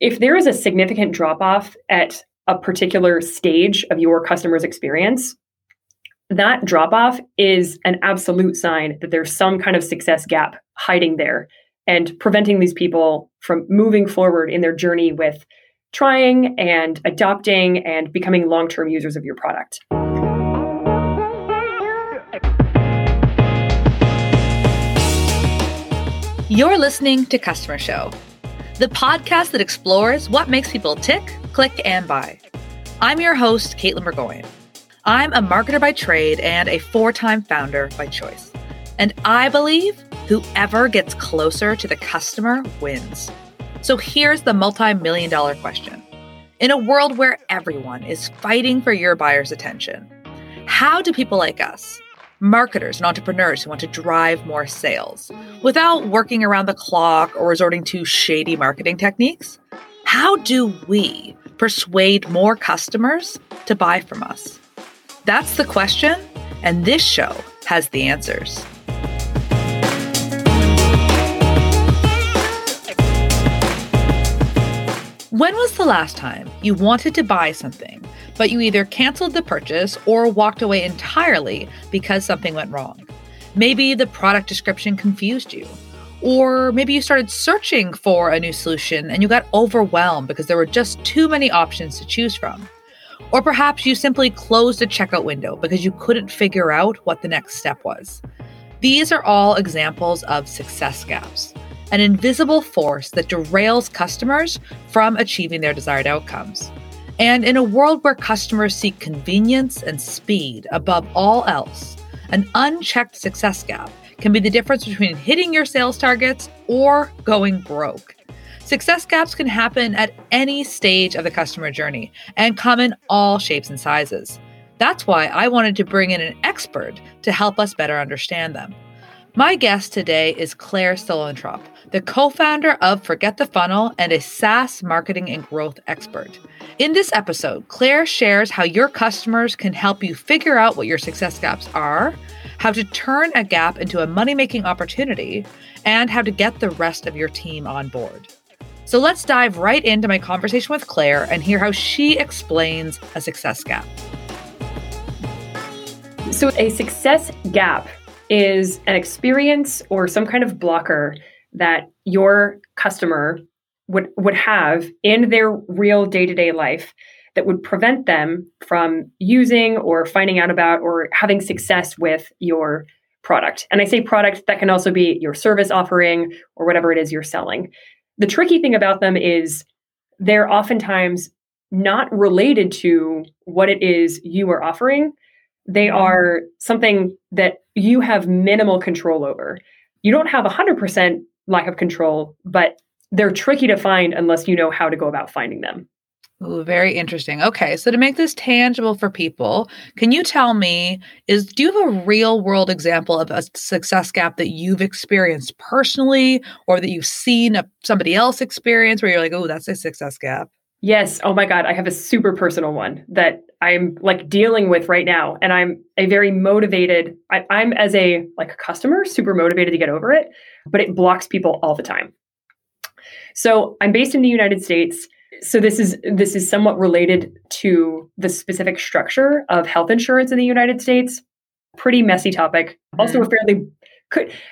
if there is a significant drop off at a particular stage of your customer's experience, that drop off is an absolute sign that there's some kind of success gap hiding there and preventing these people from moving forward in their journey with trying and adopting and becoming long term users of your product. You're listening to Customer Show, the podcast that explores what makes people tick, click, and buy. I'm your host, Katelyn Bourgoin. I'm a marketer by trade and a four time founder by choice. And I believe whoever gets closer to the customer wins. So here's the multi million dollar question In a world where everyone is fighting for your buyer's attention, how do people like us, marketers and entrepreneurs who want to drive more sales, without working around the clock or resorting to shady marketing techniques, how do we persuade more customers to buy from us? That's the question, and this show has the answers. The last time you wanted to buy something, but you either canceled the purchase or walked away entirely because something went wrong? Maybe the product description confused you. Or maybe you started searching for a new solution and you got overwhelmed because there were just too many options to choose from. Or perhaps you simply closed a checkout window because you couldn't figure out what the next step was. These are all examples of success gaps, an invisible force that derails customers from achieving their desired outcomes. And in a world where customers seek convenience and speed above all else, an unchecked success gap can be the difference between hitting your sales targets or going broke. Success gaps can happen at any stage of the customer journey and come in all shapes and sizes. That's why I wanted to bring in an expert to help us better understand them. My guest today is Claire Suellentrop, the co founder of Forget the Funnel and a SaaS marketing and growth expert. In this episode, Claire shares how your customers can help you figure out what your success gaps are, how to turn a gap into a money making opportunity, and how to get the rest of your team on board. So let's dive right into my conversation with Claire and hear how she explains a success gap. So, a success gap is an experience or some kind of blocker that your customer would, would have in their real day to day life that would prevent them from using or finding out about or having success with your product. And I say product, that can also be your service offering or whatever it is you're selling. The tricky thing about them is they're oftentimes not related to what it is you are offering. They are something that you have minimal control over. You don't have 100% lack of control, but they're tricky to find unless you know how to go about finding them. Ooh, very interesting. Okay, so to make this tangible for people, can you tell me is do you have a real world example of a success gap that you've experienced personally or that you've seen a, somebody else experience where you're like, "Oh, that's a success gap?" Yes. Oh my god, I have a super personal one that I'm like dealing with right now and I'm a very motivated I, I'm as a like customer super motivated to get over it, but it blocks people all the time. So, I'm based in the United States so this is this is somewhat related to the specific structure of health insurance in the United States. Pretty messy topic. Also a fairly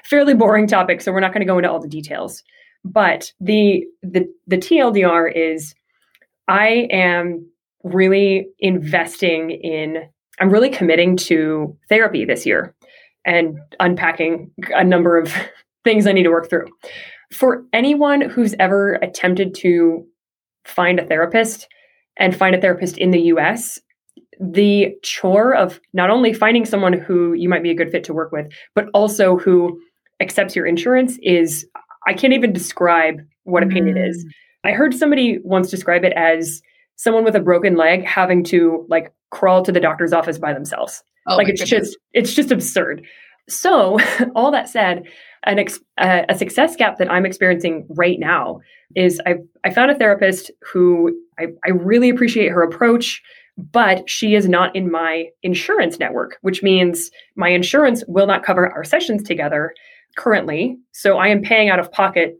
fairly boring topic, so we're not going to go into all the details. But the the the TLDR is I am really investing in I'm really committing to therapy this year and unpacking a number of things I need to work through. For anyone who's ever attempted to find a therapist and find a therapist in the US, the chore of not only finding someone who you might be a good fit to work with, but also who accepts your insurance is, I can't even describe what a pain mm. it is. Mm. I heard somebody once describe it as someone with a broken leg having to like crawl to the doctor's office by themselves. Oh like it's goodness. just it's just absurd. So, all that said, an ex- uh, a success gap that I'm experiencing right now is I I found a therapist who I, I really appreciate her approach, but she is not in my insurance network, which means my insurance will not cover our sessions together currently. So I am paying out of pocket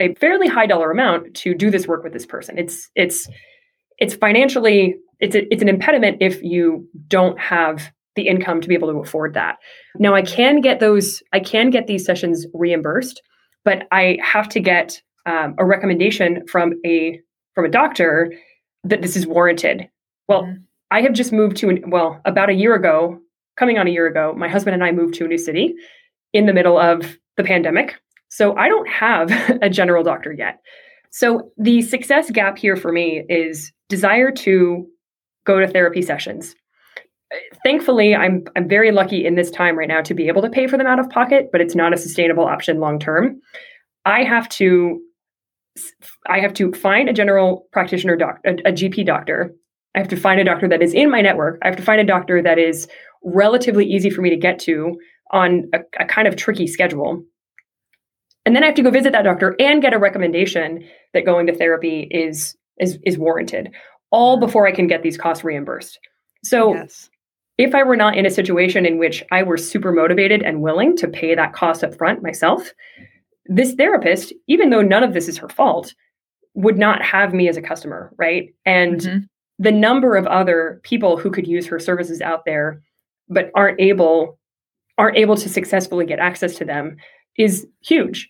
a fairly high dollar amount to do this work with this person. It's it's it's financially it's a, it's an impediment if you don't have the income to be able to afford that. Now I can get those I can get these sessions reimbursed, but I have to get um, a recommendation from a from a doctor that this is warranted. Well, mm-hmm. I have just moved to an, well about a year ago, coming on a year ago. My husband and I moved to a new city in the middle of the pandemic, so I don't have a general doctor yet. So the success gap here for me is desire to go to therapy sessions. Uh, thankfully, I'm I'm very lucky in this time right now to be able to pay for them out of pocket, but it's not a sustainable option long term. I have to I have to find a general practitioner doc, a, a GP doctor. I have to find a doctor that is in my network. I have to find a doctor that is relatively easy for me to get to on a, a kind of tricky schedule. And then I have to go visit that doctor and get a recommendation that going to therapy is is is warranted, all before I can get these costs reimbursed. So yes. if I were not in a situation in which I were super motivated and willing to pay that cost up front myself, this therapist, even though none of this is her fault, would not have me as a customer, right? And mm-hmm. the number of other people who could use her services out there but aren't able aren't able to successfully get access to them is huge.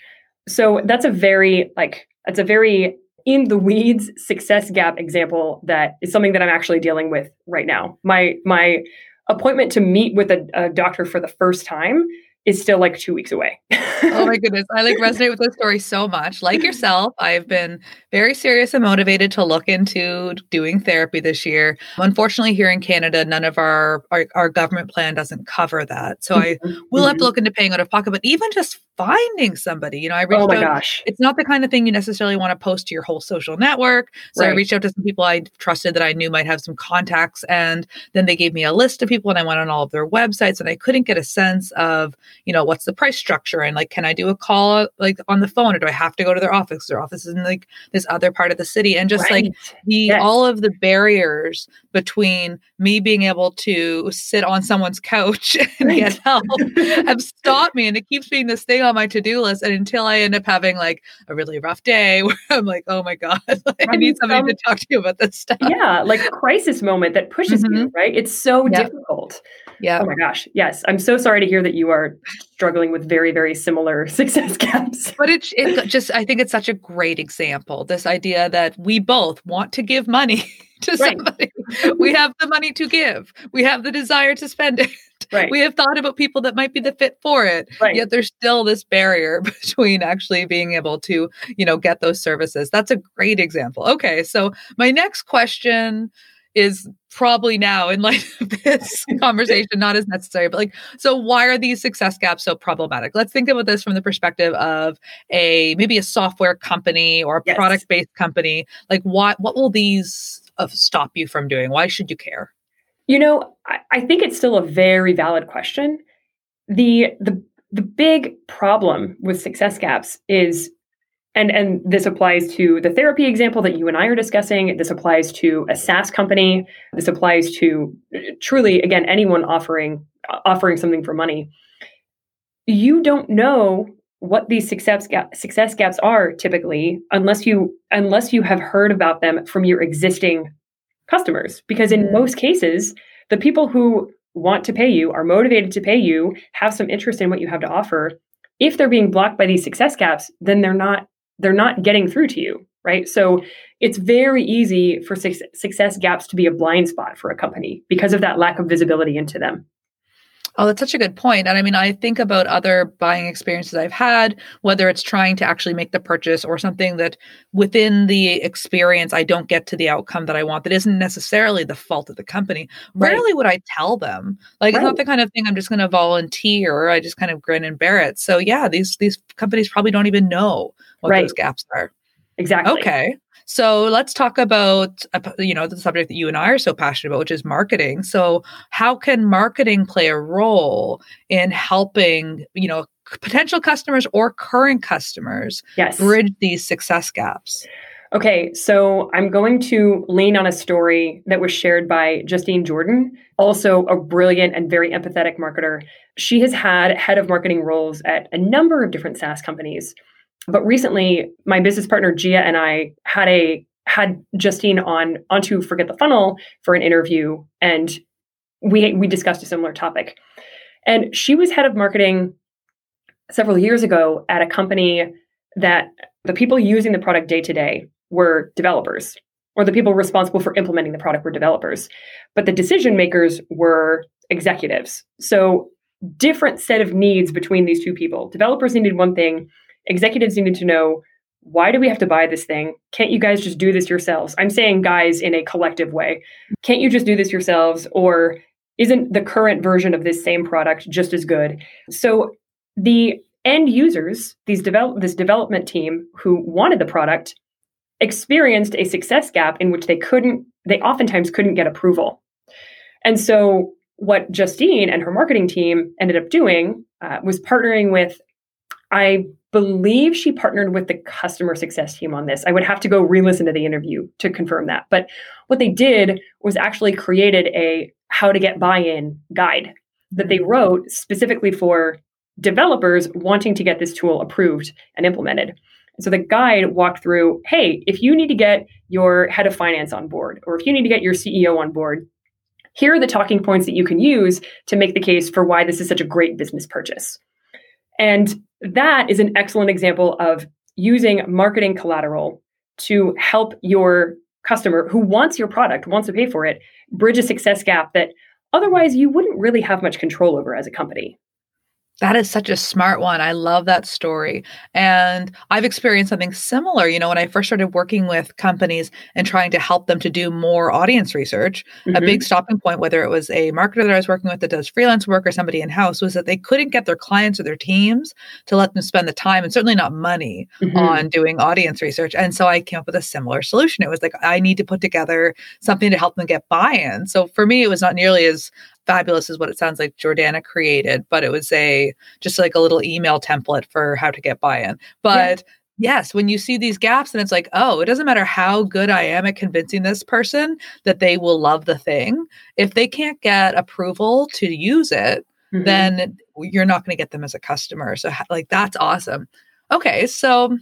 So that's a very like that's a very in the weeds success gap example that is something that I'm actually dealing with right now. My my appointment to meet with a, a doctor for the first time is still like two weeks away. oh my goodness. I like resonate with this story so much. Like yourself, I've been very serious and motivated to look into doing therapy this year. Unfortunately, here in Canada, none of our our, our government plan doesn't cover that. So I mm-hmm. will have to mm-hmm. look into paying out of pocket, but even just finding somebody. You know, I oh reached oh my out, gosh. It's not the kind of thing you necessarily want to post to your whole social network. So right. I reached out to some people I trusted that I knew might have some contacts. And then they gave me a list of people and I went on all of their websites and I couldn't get a sense of, you know, what's the price structure and like, can I do a call like on the phone or do I have to go to their office? Their office is in like this other part of the city. And just right. like the yes. all of the barriers between me being able to sit on someone's couch and right. get help have stopped me. And it keeps being this thing on my to-do list and until i end up having like a really rough day where i'm like oh my god like, i need somebody to talk to you about this stuff yeah like crisis moment that pushes mm-hmm. you right it's so yep. difficult yeah oh my gosh yes i'm so sorry to hear that you are struggling with very very similar success gaps but it, it just i think it's such a great example this idea that we both want to give money to right. somebody. We have the money to give. We have the desire to spend it. Right. We have thought about people that might be the fit for it. Right. Yet there's still this barrier between actually being able to, you know, get those services. That's a great example. Okay, so my next question is probably now in light of this conversation not as necessary but like so why are these success gaps so problematic let's think about this from the perspective of a maybe a software company or a yes. product based company like what what will these uh, stop you from doing why should you care you know, I, I think it's still a very valid question. The the the big problem with success gaps is and and this applies to the therapy example that you and I are discussing. This applies to a SaaS company. This applies to truly again anyone offering offering something for money. You don't know what these success gap, success gaps are typically unless you unless you have heard about them from your existing customers. Because in mm. most cases the people who want to pay you are motivated to pay you have some interest in what you have to offer. If they're being blocked by these success gaps then they're not they're not getting through to you right? So it's very easy for su- success gaps to be a blind spot for a company because of that lack of visibility into them Oh, that's such a good point. And I mean, I think about other buying experiences I've had, whether it's trying to actually make the purchase or something that within the experience I don't get to the outcome that I want that isn't necessarily the fault of the company. Right. Rarely would I tell them. Like right. it's not the kind of thing I'm just going to volunteer. Or I just kind of grin and bear it. So yeah, these these companies probably don't even know what right. those gaps are. Exactly. Okay. So let's talk about you know the subject that you and I are so passionate about, which is marketing. So how can marketing play a role in helping you know potential customers or current customers yes. bridge these success gaps? Okay, so I'm going to lean on a story that was shared by Justine Jordan, also a brilliant and very empathetic marketer. She has had head of marketing roles at a number of different SaaS companies. But recently, my business partner Gia and I had a had Justine on onto Forget the Funnel for an interview, and we we discussed a similar topic. And she was head of marketing several years ago at a company that the people using the product day to day were developers, or the people responsible for implementing the product were developers, but the decision makers were executives. So different set of needs between these two people. Developers needed one thing, executives needed to know why do we have to buy this thing? Can't you guys just do this yourselves? I'm saying guys in a collective way. Can't you just do this yourselves? Or isn't the current version of this same product just as good? So the end users, these develop this development team who wanted the product, experienced a success gap in which they couldn't, they oftentimes couldn't get approval. And so what Justine and her marketing team ended up doing uh, was partnering with, I believe she partnered with the customer success team on this. I would have to go re listen to the interview to confirm that. But what they did was actually created a how to get buy in guide that they wrote specifically for developers wanting to get this tool approved and implemented. So the guide walked through hey, if you need to get your head of finance on board, or if you need to get your CEO on board, here are the talking points that you can use to make the case for why this is such a great business purchase. And that is an excellent example of using marketing collateral to help your customer who wants your product, wants to pay for it, bridge a success gap that otherwise you wouldn't really have much control over as a company. That is such a smart one. I love that story. And I've experienced something similar. You know, when I first started working with companies and trying to help them to do more audience research, mm-hmm. a big mm-hmm. stopping point, whether it was a marketer that I was working with that does freelance work or somebody in house, was that they couldn't get their clients or their teams to let them spend the time and certainly not money mm-hmm. on doing audience research. And so I came up with a similar solution. It was like, I need to put together something to help them get buy in. So for me, it was not nearly as fabulous is what it sounds like Jordana created, but it was a just like a little email template for how to get buy-in. But yeah. yes, when you see these gaps and it's like, oh, it doesn't matter how good I am at convincing this person that they will love the thing. If they can't get approval to use it, mm-hmm. then you're not going to get them as a customer. So like that's awesome. Okay, so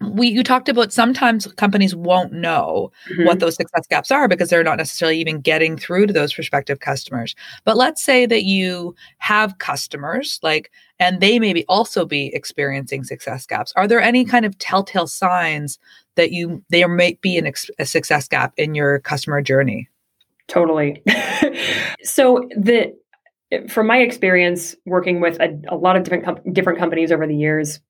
we you talked about sometimes companies won't know mm-hmm. what those success gaps are because they're not necessarily even getting through to those prospective customers. But let's say that you have customers like and they maybe also be experiencing success gaps. Are there any kind of telltale signs that you there might be an ex- a success gap in your customer journey? Totally. So the from my experience working with a, a lot of different com- different companies over the years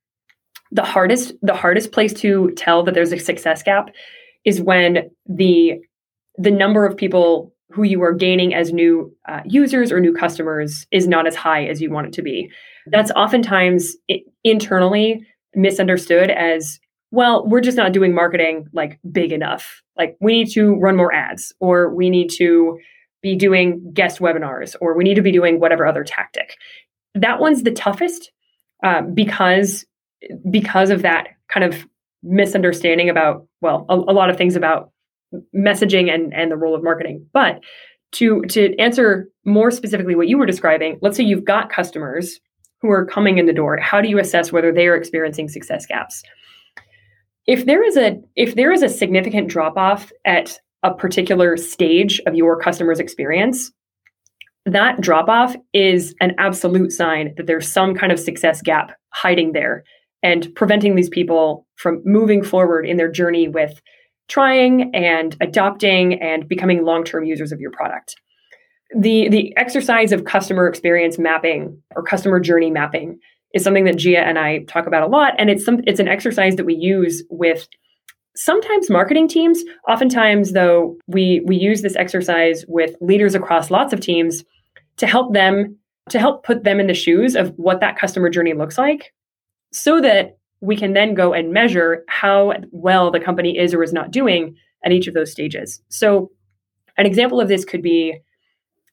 the hardest the hardest place to tell that there's a success gap is when the the number of people who you are gaining as new uh, users or new customers is not as high as you want it to be. That's oftentimes internally misunderstood as well, we're just not doing marketing like big enough. Like we need to run more ads or we need to be doing guest webinars or we need to be doing whatever other tactic. That one's the toughest uh, because because of that kind of misunderstanding about well a, a, lot of things about messaging and and the role of marketing. But to to answer more specifically what you were describing let's say you've got customers who are coming in the door. How do you assess whether they are experiencing success gaps? If there is a if there is a significant drop off at a particular stage of your customer's experience that drop off is an absolute sign that there's some kind of success gap hiding there and preventing these people from moving forward in their journey with trying and adopting and becoming long-term users of your product. The the exercise of customer experience mapping or customer journey mapping is something that Gia and I talk about a lot and it's some it's an exercise that we use with sometimes marketing teams oftentimes though we we use this exercise with leaders across lots of teams to help them to help put them in the shoes of what that customer journey looks like so that we can then go and measure how well the company is or is not doing at each of those stages. So, an example of this could be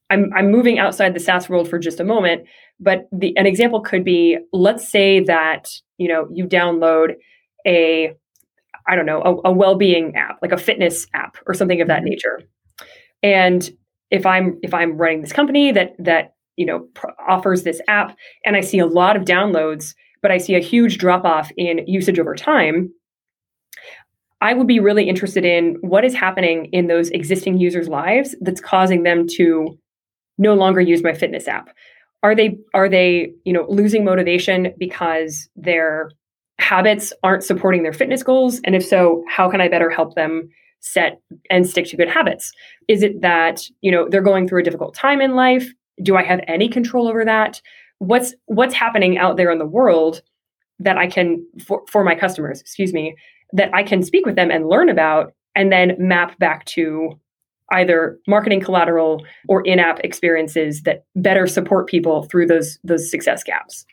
I'm, I'm moving outside the SaaS world for just a moment, but the, an example could be let's say that you know you download a I don't know a, a well-being app like a fitness app or something of that mm-hmm. nature, and if I'm if I'm running this company that that you know pr- offers this app and I see a lot of downloads but I see a huge drop off in usage over time, I would be really interested in what is happening in those existing users' lives that's causing them to no longer use my fitness app. Are they are they, you know, losing motivation because their habits aren't supporting their fitness goals? And if so, how can I better help them set and stick to good habits? Is it that, you know, they're going through a difficult time in life? Do I have any control over that? What's what's happening out there in the world that I can for, for my customers, excuse me, that I can speak with them and learn about and then map back to either marketing collateral or in-app experiences that better support people through those those success gaps.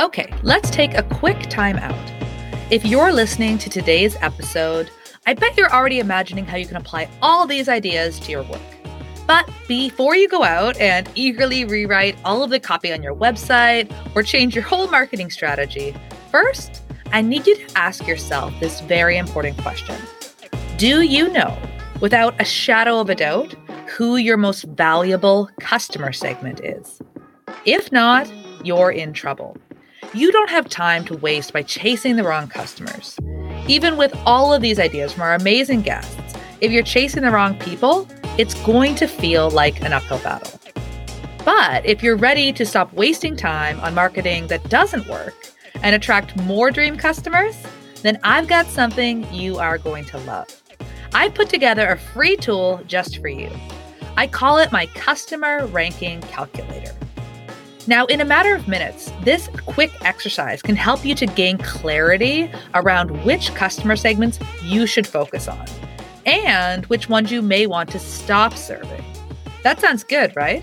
Okay, let's take a quick time out. If you're listening to today's episode, I bet you're already imagining how you can apply all these ideas to your work. But before you go out and eagerly rewrite all of the copy on your website or change your whole marketing strategy, first, I need you to ask yourself this very important question Do you know, without a shadow of a doubt, who your most valuable customer segment is? If not, you're in trouble. You don't have time to waste by chasing the wrong customers. Even with all of these ideas from our amazing guests, if you're chasing the wrong people, it's going to feel like an uphill battle. But if you're ready to stop wasting time on marketing that doesn't work and attract more dream customers, then I've got something you are going to love. I put together a free tool just for you. I call it my Customer Ranking Calculator. Now, in a matter of minutes, this quick exercise can help you to gain clarity around which customer segments you should focus on and which ones you may want to stop serving. That sounds good, right?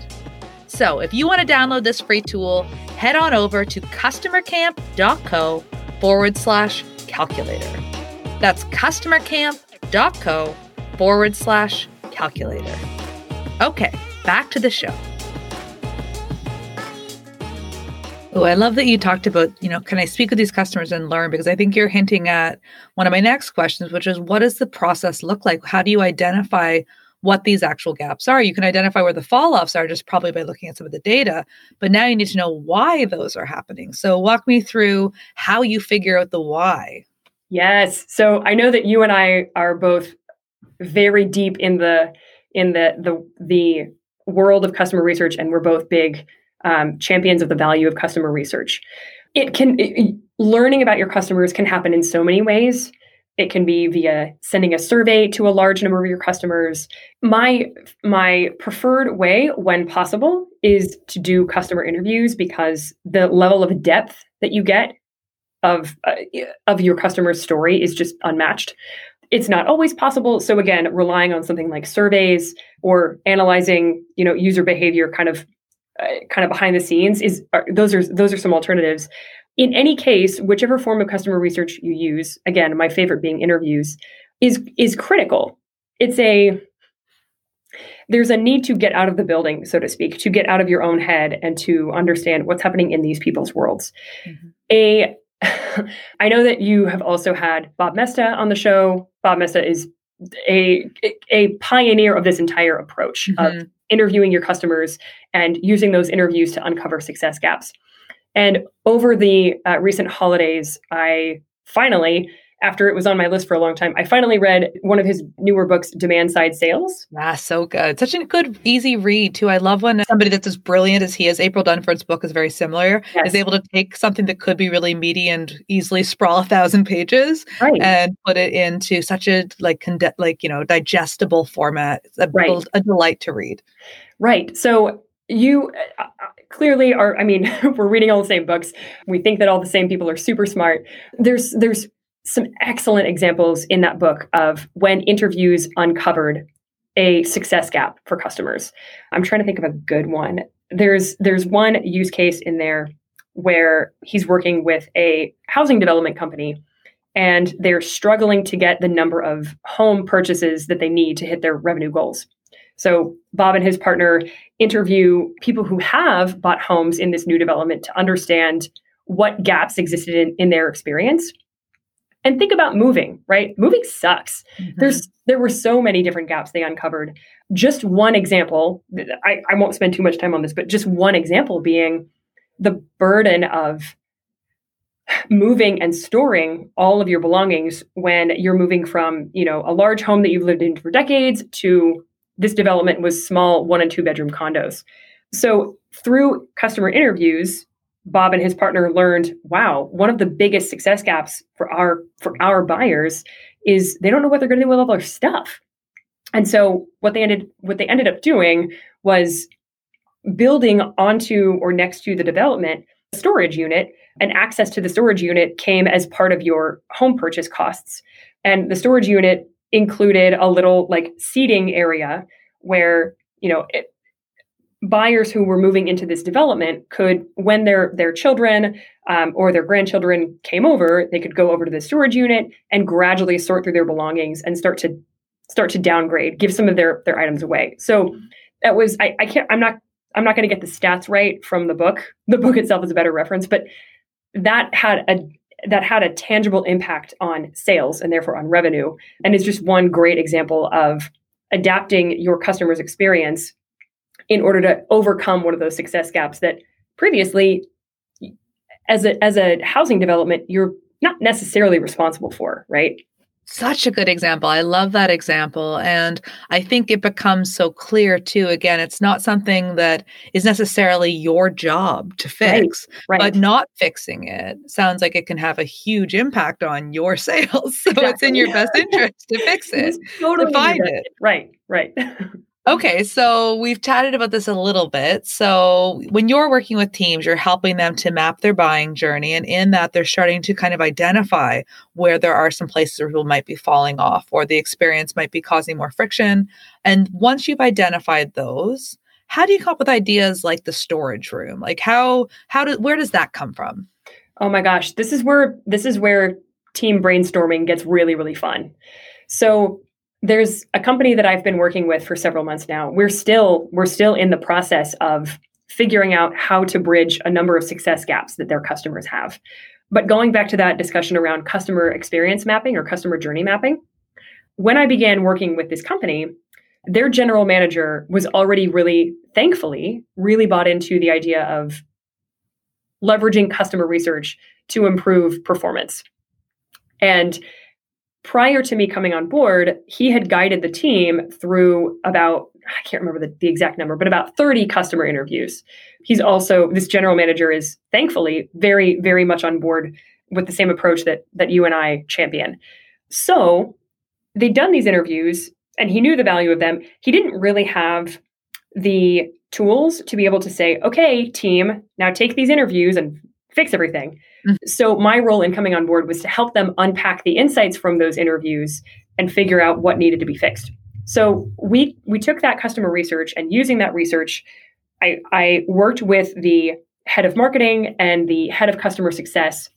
So, if you want to download this free tool, head on over to customercamp.co forward slash calculator. That's customercamp.co forward slash calculator. Okay, back to the show. Oh, I love that you talked about, you know, can I speak with these customers and learn? Because I think you're hinting at one of my next questions, which is what does the process look like? How do you identify what these actual gaps are? You can identify where the fall offs are just probably by looking at some of the data, but now you need to know why those are happening. So walk me through how you figure out the why. Yes. So I know that you and I are both very deep in the in the the the world of customer research and we're both big um, champions of the value of customer research. It can it, learning about your customers can happen in so many ways. It can be via sending a survey to a large number of your customers. My my preferred way, when possible, is to do customer interviews because the level of depth that you get of uh, of your customer's story is just unmatched. It's not always possible. So again, relying on something like surveys or analyzing, you know, user behavior kind of uh, kind of behind the scenes is are, those are those are some alternatives in any case whichever form of customer research you use again my favorite being interviews is is critical it's a there's a need to get out of the building so to speak to get out of your own head and to understand what's happening in these people's worlds mm-hmm. a I know that you have also had Bob Moesta on the show. Bob Moesta is a a pioneer of this entire approach mm-hmm. of interviewing your customers and using those interviews to uncover success gaps. And over the uh, recent holidays, I finally, after it was on my list for a long time, I finally read one of his newer books, Demand Side Sales. Ah, so good. Such a good, easy read, too. I love when somebody that's as brilliant as he is, April Dunford's book is very similar, yes. is able to take something that could be really meaty and easily sprawl a thousand pages right. and put it into such a like, conde- like you know, digestible format. It's a, right. a delight to read. Right. So you uh, uh, clearly are i mean we're reading all the same books we think that all the same people are super smart there's there's some excellent examples in that book of when interviews uncovered a success gap for customers. I'm trying to think of a good one. There's there's one use case in there where he's working with a housing development company and they're struggling to get the number of home purchases that they need to hit their revenue goals. So Bob and his partner interview people who have bought homes in this new development to understand what gaps existed in, in their experience. And think about moving, right? Moving sucks. Mm-hmm. There's there were so many different gaps they uncovered. Just one example, I, I won't spend too much time on this, but just one example being the burden of moving and storing all of your belongings when you're moving from you know a large home that you've lived in for decades to this development was small one and two bedroom condos so through customer interviews bob and his partner learned wow one of the biggest success gaps for our for our buyers is they don't know what they're going to do with all their stuff and so what they ended what they ended up doing was building onto or next to the development storage unit and access to the storage unit came as part of your home purchase costs. And the storage unit included a little like seating area where, you know, it, buyers who were moving into this development could when their their children um, or their grandchildren came over they could go over to the storage unit and gradually sort through their belongings and start to start to downgrade give some of their their items away. So that was i, I can't i'm not i'm not going to get the stats right from the book. The book itself is a better reference but that had a that had a tangible impact on sales and therefore on revenue and is just one great example of adapting your customer's experience in order to overcome one of those success gaps that previously as a as a housing development you're not necessarily responsible for right such a good example. I love that example. And I think it becomes so clear too. Again, it's not something that is necessarily your job to fix, right, right. but not fixing it sounds like it can have a huge impact on your sales. So exactly. it's in your best interest to fix it, totally to find it. Right, right. Okay, so we've chatted about this a little bit. So, when you're working with teams, you're helping them to map their buying journey. And in that, they're starting to kind of identify where there are some places where people might be falling off or the experience might be causing more friction. And once you've identified those, how do you come up with ideas like the storage room? Like how how do where does that come from? Oh my gosh, this is where this is where team brainstorming gets really really fun. So there's a company that I've been working with for several months now. We're still we're still in the process of figuring out how to bridge a number of success gaps that their customers have. But going back to that discussion around customer experience mapping or customer journey mapping, when I began working with this company, their general manager was already really thankfully really bought into the idea of leveraging customer research to improve performance. And prior to me coming on board, he had guided the team through about, I can't remember the, the, exact number, but about 30 customer interviews. He's also, this general manager is thankfully very, very much on board with the same approach that, that you and I champion. So they'd done these interviews and he knew the value of them. He didn't really have the tools to be able to say, okay, team, now take these interviews and fix everything. Mm-hmm. So my role in coming on board was to help them unpack the insights from those interviews and figure out what needed to be fixed. So we we took that customer research and using that research, I, I worked with the head of marketing and the head of customer success.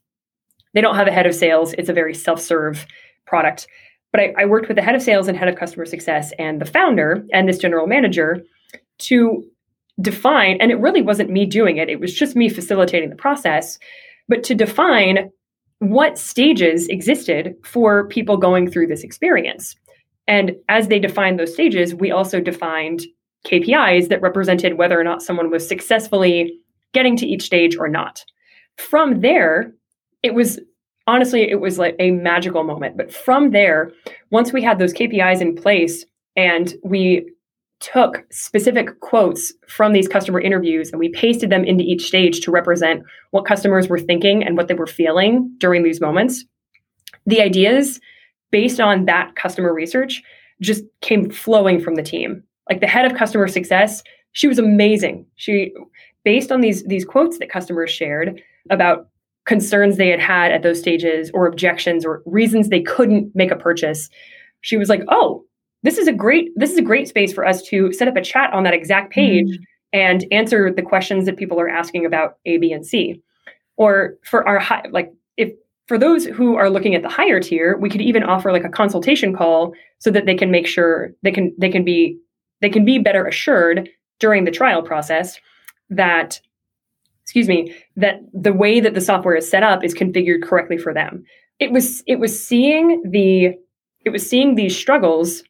They don't have a head of sales; it's a very self-serve product. But I, I worked with the head of sales and head of customer success and the founder and this general manager to define, and it really wasn't me doing it, it was just me facilitating the process, but to define what stages existed for people going through this experience. And as they defined those stages, we also defined KPIs that represented whether or not someone was successfully getting to each stage or not. From there, it was honestly, it was like a magical moment. But from there, once we had those KPIs in place and we took specific quotes from these customer interviews and we pasted them into each stage to represent what customers were thinking and what they were feeling during these moments. The ideas based on that customer research just came flowing from the team. Like the head of customer success, she was amazing. She based on these these quotes that customers shared about concerns they had had at those stages or objections or reasons they couldn't make a purchase. She was like, "Oh, this is a great this is a great space for us to set up a chat on that exact page mm-hmm. and answer the questions that people are asking about A, B, and C. Or for our high, like if for those who are looking at the higher tier, we could even offer like a consultation call so that they can make sure they can they can be they can be better assured during the trial process that excuse me that the way that the software is set up is configured correctly for them. It was it was seeing the it was seeing these struggles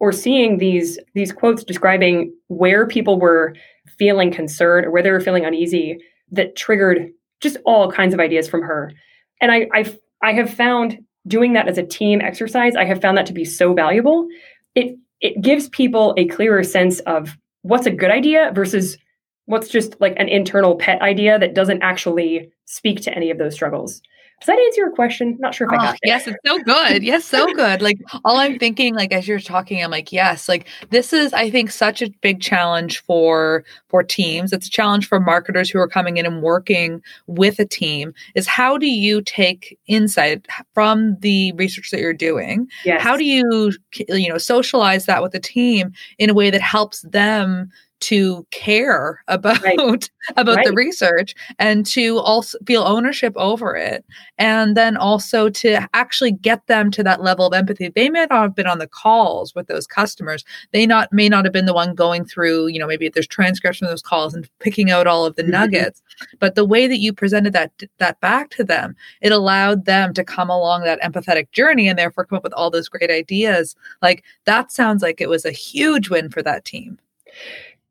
or seeing these these quotes describing where people were feeling concerned or where they were feeling uneasy that triggered just all kinds of ideas from her. And I, I, I have found doing that as a team exercise, I have found that to be so valuable. It it gives people a clearer sense of what's a good idea versus what's just like an internal pet idea that doesn't actually speak to any of those struggles. Does that answer your question? Not sure if I ah, got it. Yes, it's so good. Yes, so good. Like all I'm thinking, like as you're talking, I'm like, yes, like this is, I think, such a big challenge for for teams. It's a challenge for marketers who are coming in and working with a team. Is how do you take insight from the research that you're doing? Yes. How do you, you know, socialize that with the team in a way that helps them to care about right. about right. the research and to also feel ownership over it and then also to actually get them to that level of empathy they may not have been on the calls with those customers they not may not have been the one going through you know maybe there's transcription of those calls and picking out all of the mm-hmm. nuggets but the way that you presented that that back to them it allowed them to come along that empathetic journey and therefore come up with all those great ideas like that sounds like it was a huge win for that team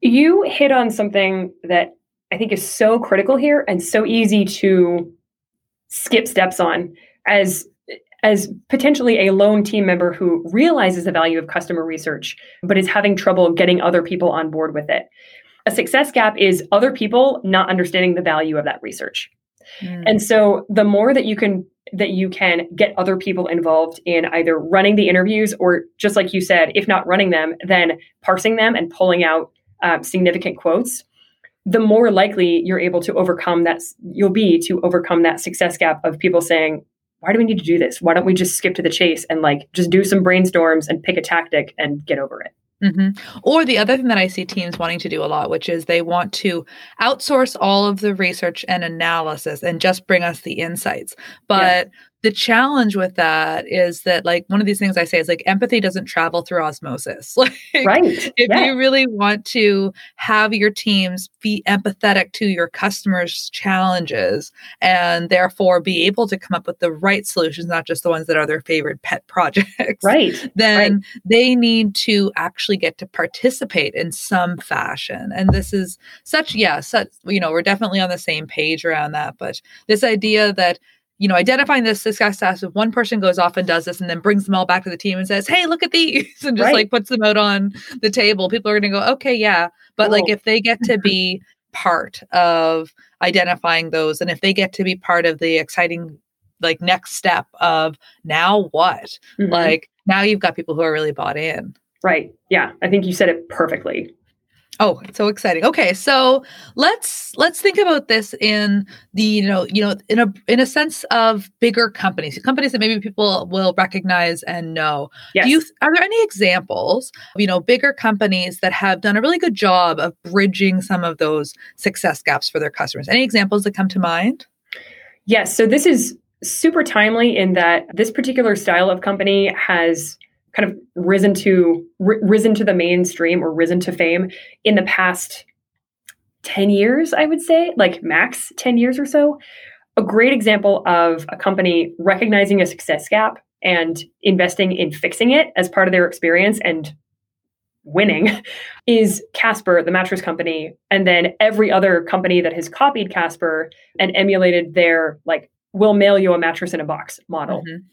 you hit on something that I think is so critical here and so easy to skip steps on as as potentially a lone team member who realizes the value of customer research but is having trouble getting other people on board with it. A success gap is other people not understanding the value of that research. Mm. And so the more that you can that you can get other people involved in either running the interviews or just like you said, if not running them, then parsing them and pulling out uh, significant quotes, the more likely you're able to overcome that, you'll be to overcome that success gap of people saying, why do we need to do this? Why don't we just skip to the chase and like just do some brainstorms and pick a tactic and get over it? Mm-hmm. Or the other thing that I see teams wanting to do a lot, which is they want to outsource all of the research and analysis and just bring us the insights. But the challenge with that is that like one of these things i say is like empathy doesn't travel through osmosis like right if yeah. you really want to have your teams be empathetic to your customers challenges and therefore be able to come up with the right solutions not just the ones that are their favorite pet projects right then right. they need to actually get to participate in some fashion and this is such yeah such you know we're definitely on the same page around that but this idea that you know, identifying this success tasks. If one person goes off and does this and then brings them all back to the team and says, Hey, look at these, and just right. like puts them out on the table, people are going to go, Okay, yeah. But cool. like if they get to be part of identifying those and if they get to be part of the exciting, like next step of now what? Mm-hmm. Like now you've got people who are really bought in. Right. Yeah. I think you said it perfectly. Oh, it's so exciting. Okay, so let's let's think about this in the you know you know in a in a sense of bigger companies, companies that maybe people will recognize and know. Yes. Do you are there any examples of you know bigger companies that have done a really good job of bridging some of those success gaps for their customers? Any examples that come to mind? Yes. So this is super timely in that this particular style of company has kind of risen to r- risen to the mainstream or risen to fame in the past 10 years i would say like max 10 years or so a great example of a company recognizing a success gap and investing in fixing it as part of their experience and winning is Casper, the mattress company, and then every other company that has copied Casper and emulated their like we'll mail you a mattress in a box model. Mm-hmm.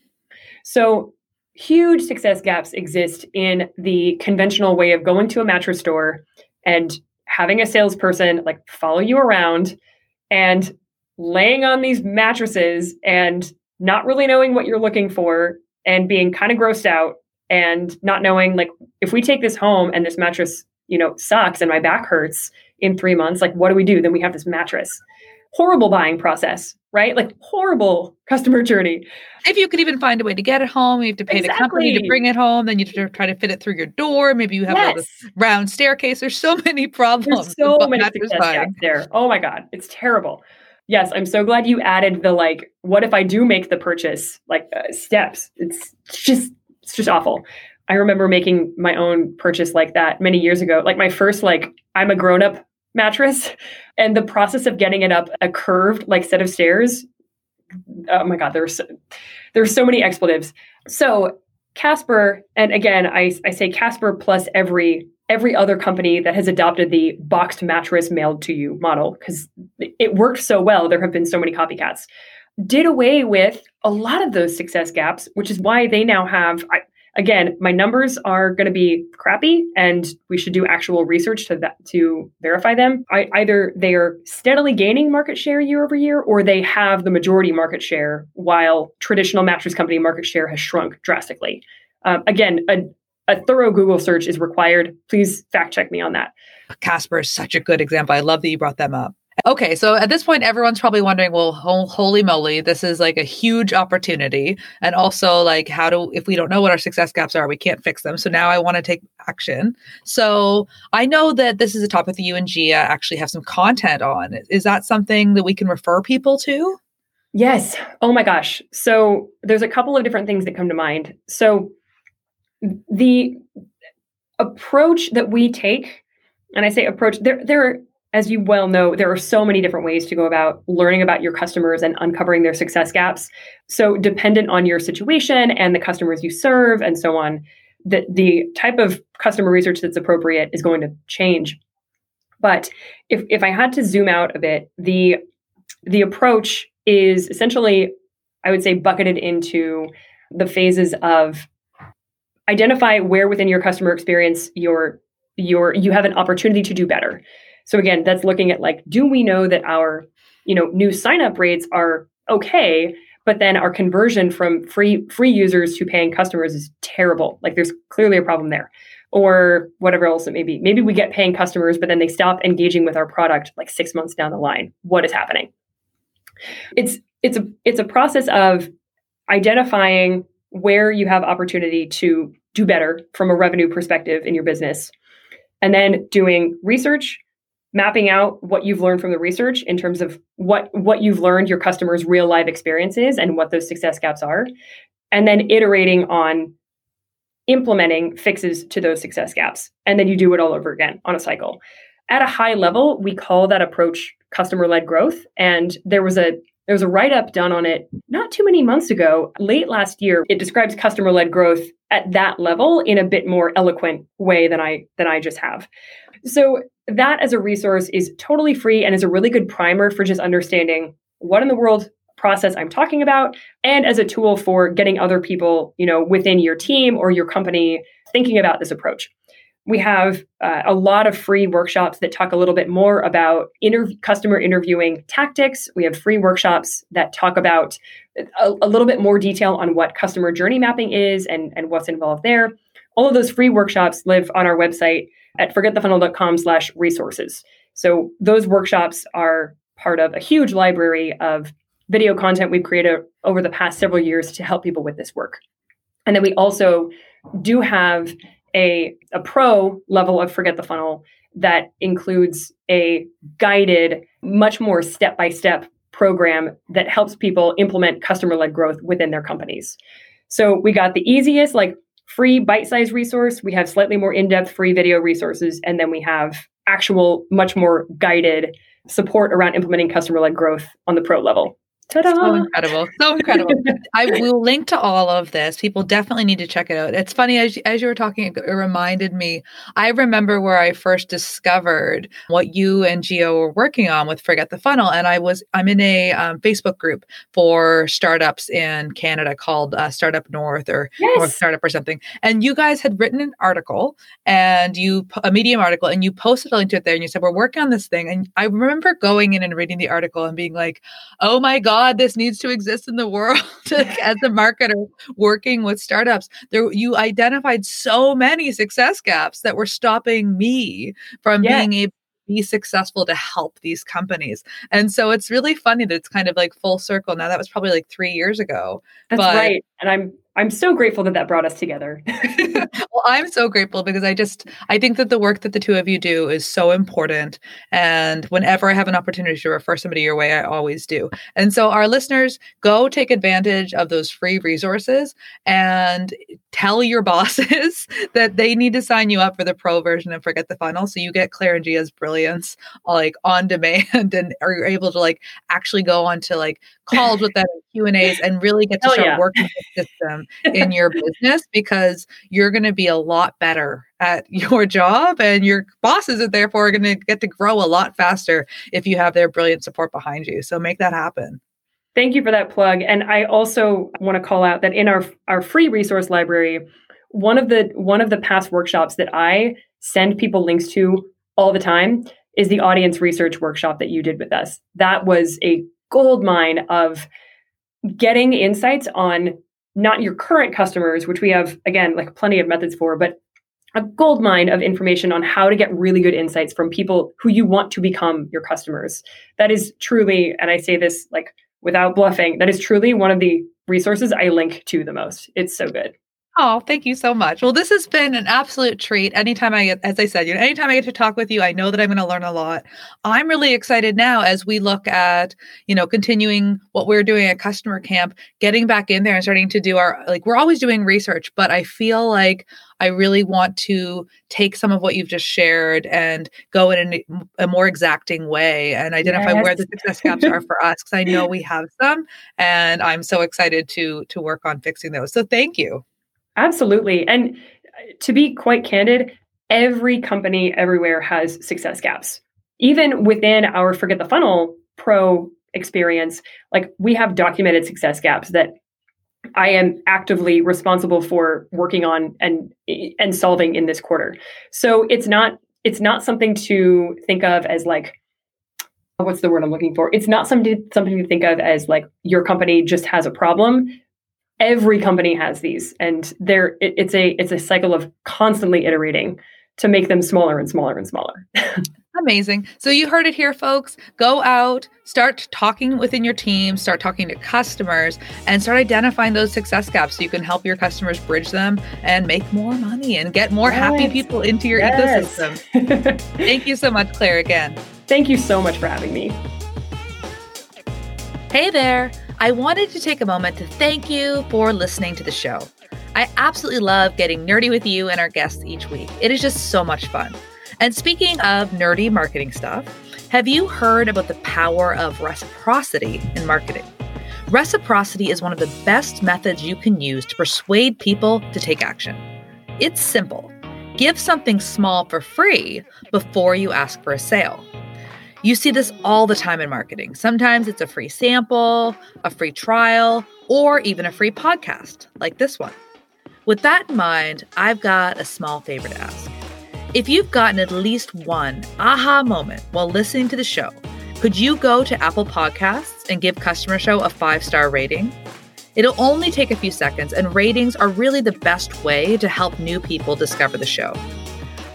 So huge success gaps exist in the conventional way of going to a mattress store and having a salesperson like follow you around and laying on these mattresses and not really knowing what you're looking for and being kind of grossed out and not knowing like if we take this home and this mattress you know sucks and my back hurts in 3 months like what do we do? Then we have this mattress horrible buying process, right? Like horrible customer journey. If you could even find a way to get it home, you have to pay exactly. the company to bring it home. Then you have to try to fit it through your door. Maybe you have yes. a round staircase. There's so many problems. There's so many success there. Oh my god, it's terrible. Yes, I'm so glad you added the like. What if I do make the purchase? Like uh, steps. It's just it's just awful. I remember making my own purchase like that many years ago. Like my first like I'm a grown up mattress and the process of getting it up a curved like set of stairs oh my god there's so, there's so many expletives so casper and again I, I say casper plus every every other company that has adopted the boxed mattress mailed to you model because it worked so well. There have been so many copycats. Did away with a lot of those success gaps, which is why they now have. I, again, my numbers are going to be crappy, and we should do actual research to that to verify them. I, either they are steadily gaining market share year over year, or they have the majority market share, while traditional mattress company market share has shrunk drastically. Um, again, a, a thorough Google search is required. Please fact check me on that. Casper is such a good example. I love that you brought them up. Okay, so at this point, everyone's probably wondering, well, holy moly, this is like a huge opportunity. And also, like, how do, if we don't know what our success gaps are, we can't fix them. So now I want to take action. So I know that this is a topic that you and Gia actually have some content on. Is that something that we can refer people to? Yes. Oh my gosh. So there's a couple of different things that come to mind. So the approach that we take, and I say approach, there, there as you well know, there are so many different ways to go about learning about your customers and uncovering their success gaps. So, dependent on your situation and the customers you serve and so on, the, the type of customer research that's appropriate is going to change. But if, if I had to zoom out a bit, the, the approach is essentially, I would say, bucketed into the phases of identify where within your customer experience your your you have an opportunity to do better so again, that's looking at like, do we know that our, you know, new sign up rates are okay, but then our conversion from free free users to paying customers is terrible. Like there's clearly a problem there. Or whatever else it may be. Maybe we get paying customers, but then they stop engaging with our product like six months down the line. What is happening? It's it's a it's a process of identifying where you have opportunity to do better from a revenue perspective in your business and then doing research mapping out what you've learned from the research in terms of what what you've learned your customers real life experiences and what those success gaps are and then iterating on implementing fixes to those success gaps. And then you do it all over again on a cycle. At a high level we call that approach customer led growth. And there was a there was a write up done on it not too many months ago late last year it describes customer led growth at that level in a bit more eloquent way than i than i just have so that as a resource is totally free and is a really good primer for just understanding what in the world process I'm talking about and as a tool for getting other people, you know, within your team or your company thinking about this approach. We have uh, a lot of free workshops that talk a little bit more about interv- customer interviewing tactics. We have free workshops that talk about a, a little bit more detail on what customer journey mapping is and, and what's involved there. All of those free workshops live on our website at forgetthefunnel.com slash resources. So those workshops are part of a huge library of video content we've created over the past several years to help people with this work. And then we also do have a, a pro level of Forget the Funnel that includes a guided, much more step by step program that helps people implement customer led growth within their companies. So we got the easiest, like free bite-sized resource we have slightly more in-depth free video resources and then we have actual much more guided support around implementing customer-led growth on the pro level Ta-da! So incredible. So incredible. I will link to all of this. People definitely need to check it out. It's funny as as you were talking it reminded me. I remember where I first discovered what you and Gia were working on with Forget the Funnel and I was I'm in a um, Facebook group for startups in Canada called uh, Startup North or yes. North Startup or something. And you guys had written an article and you a Medium article and you posted a link to it there and you said we're working on this thing and I remember going in and reading the article and being like, "Oh my god, God, this needs to exist in the world as a marketer working with startups. There, you identified so many success gaps that were stopping me from yeah. being able to be successful to help these companies. And so it's really funny that it's kind of like full circle. Now that was probably like three years ago. That's but, right. And I'm I'm so grateful that that brought us together. well, I'm so grateful because I just I think that the work that the two of you do is so important and whenever I have an opportunity to refer somebody your way I always do. And so our listeners go take advantage of those free resources and tell your bosses that they need to sign you up for the pro version and forget the funnel so you get Claire and Gia's brilliance like on demand and are able to like actually go on to like calls with them Q and A's and really get to start yeah. working with the system in your business because you're going to be a lot better at your job and your bosses are therefore going to get to grow a lot faster if you have their brilliant support behind you. So make that happen. Thank you for that plug. And I also want to call out that in our our free resource library, one of the one of the past workshops that I send people links to all the time is the audience research workshop that you did with us. That was a gold mine of getting insights on not your current customers, which we have again like plenty of methods for, but a gold mine of information on how to get really good insights from people who you want to become your customers. That is truly, and I say this like without bluffing, that is truly one of the resources I link to the most. It's so good. Oh, thank you so much. Well, this has been an absolute treat. Anytime I get, as I said, you know, anytime I get to talk with you, I know that I'm going to learn a lot. I'm really excited now as we look at, you know, continuing what we're doing at customer camp, getting back in there and starting to do our, like, we're always doing research, but I feel like I really want to take some of what you've just shared and go in a, a more exacting way and identify yes. where the success gaps are for us because I know we have some and I'm so excited to to work on fixing those. So thank you. Absolutely. And uh, to be quite candid, every company everywhere has success gaps. Even within our Forget the Funnel Pro experience, like we have documented success gaps that I am actively responsible for working on and and solving in this quarter. So it's not it's not something to think of as like what's the word I'm looking for? It's not something something to think of as like your company just has a problem every company has these and there it, it's a it's a cycle of constantly iterating to make them smaller and smaller and smaller. Amazing. So you heard it here folks. Go out start talking within your team start talking to customers and start identifying those success gaps so you can help your customers bridge them and make more money and get more yes. happy people into your yes. ecosystem. Thank you so much claire again. Thank you so much for having me. Hey there I wanted to take a moment to thank you for listening to the show. I absolutely love getting nerdy with you and our guests each week. It is just so much fun. And speaking of nerdy marketing stuff, have you heard about the power of reciprocity in marketing? Reciprocity is one of the best methods you can use to persuade people to take action. It's simple give something small for free before you ask for a sale. You see this all the time in marketing. Sometimes it's a free sample, a free trial, or even a free podcast like this one. With that in mind, I've got a small favor to ask. If you've gotten at least one aha moment while listening to the show, could you go to Apple Podcasts and give Customer Show a five star rating? It'll only take a few seconds, and ratings are really the best way to help new people discover the show.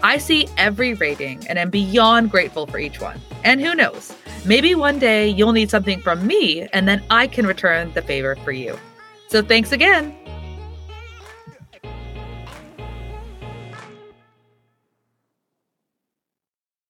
I see every rating and am beyond grateful for each one. And who knows, maybe one day you'll need something from me and then I can return the favor for you. So thanks again.